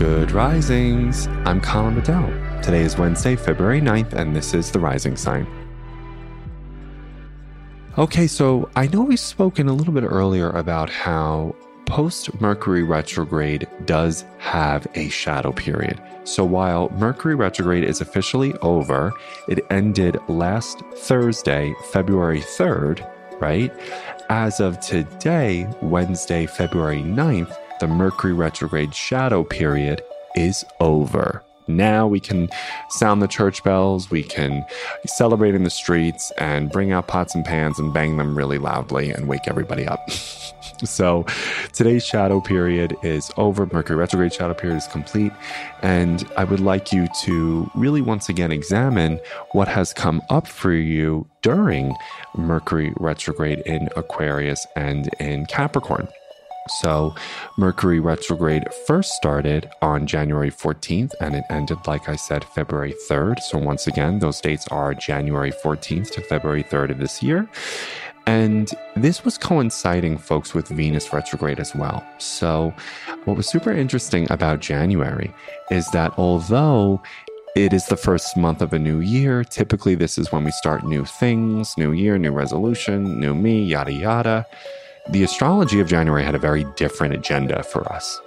Good Risings. I'm Colin Bedell. Today is Wednesday, February 9th, and this is the Rising Sign. Okay, so I know we've spoken a little bit earlier about how post Mercury retrograde does have a shadow period. So while Mercury retrograde is officially over, it ended last Thursday, February 3rd, right? As of today, Wednesday, February 9th, the Mercury retrograde shadow period is over. Now we can sound the church bells, we can celebrate in the streets and bring out pots and pans and bang them really loudly and wake everybody up. so today's shadow period is over. Mercury retrograde shadow period is complete. And I would like you to really once again examine what has come up for you during Mercury retrograde in Aquarius and in Capricorn. So, Mercury retrograde first started on January 14th and it ended, like I said, February 3rd. So, once again, those dates are January 14th to February 3rd of this year. And this was coinciding, folks, with Venus retrograde as well. So, what was super interesting about January is that although it is the first month of a new year. Typically, this is when we start new things, new year, new resolution, new me, yada, yada. The astrology of January had a very different agenda for us.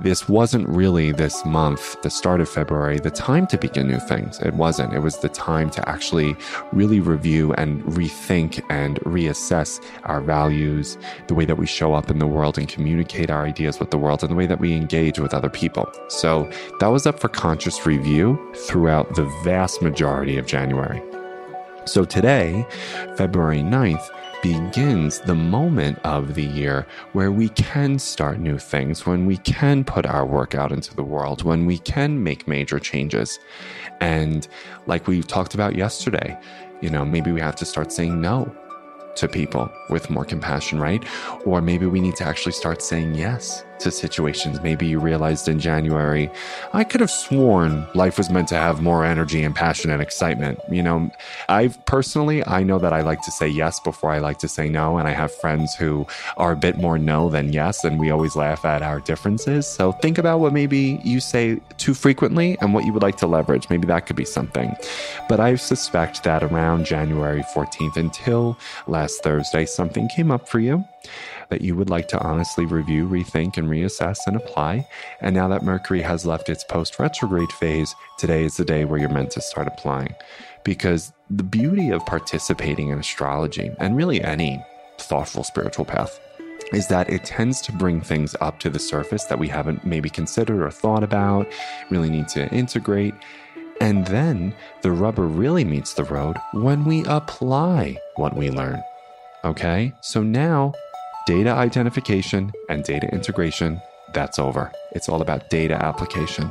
This wasn't really this month, the start of February, the time to begin new things. It wasn't. It was the time to actually really review and rethink and reassess our values, the way that we show up in the world and communicate our ideas with the world, and the way that we engage with other people. So that was up for conscious review throughout the vast majority of January. So today, February 9th, begins the moment of the year where we can start new things, when we can put our work out into the world, when we can make major changes. And like we talked about yesterday, you know, maybe we have to start saying no to people with more compassion, right? Or maybe we need to actually start saying yes to situations. Maybe you realized in January, I could have sworn life was meant to have more energy and passion and excitement. You know, I personally, I know that I like to say yes before I like to say no. And I have friends who are a bit more no than yes. And we always laugh at our differences. So think about what maybe you say too frequently and what you would like to leverage. Maybe that could be something. But I suspect that around January 14th until last Thursday, something came up for you that you would like to honestly review, rethink, and reassess and apply. And now that Mercury has left its post retrograde phase, today is the day where you're meant to start applying. Because the beauty of participating in astrology and really any thoughtful spiritual path is that it tends to bring things up to the surface that we haven't maybe considered or thought about, really need to integrate. And then the rubber really meets the road when we apply what we learn. Okay, so now data identification and data integration, that's over. It's all about data application.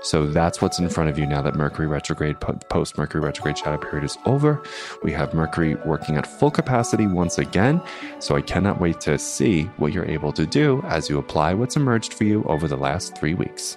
So that's what's in front of you now that Mercury retrograde, post Mercury retrograde shadow period is over. We have Mercury working at full capacity once again. So I cannot wait to see what you're able to do as you apply what's emerged for you over the last three weeks.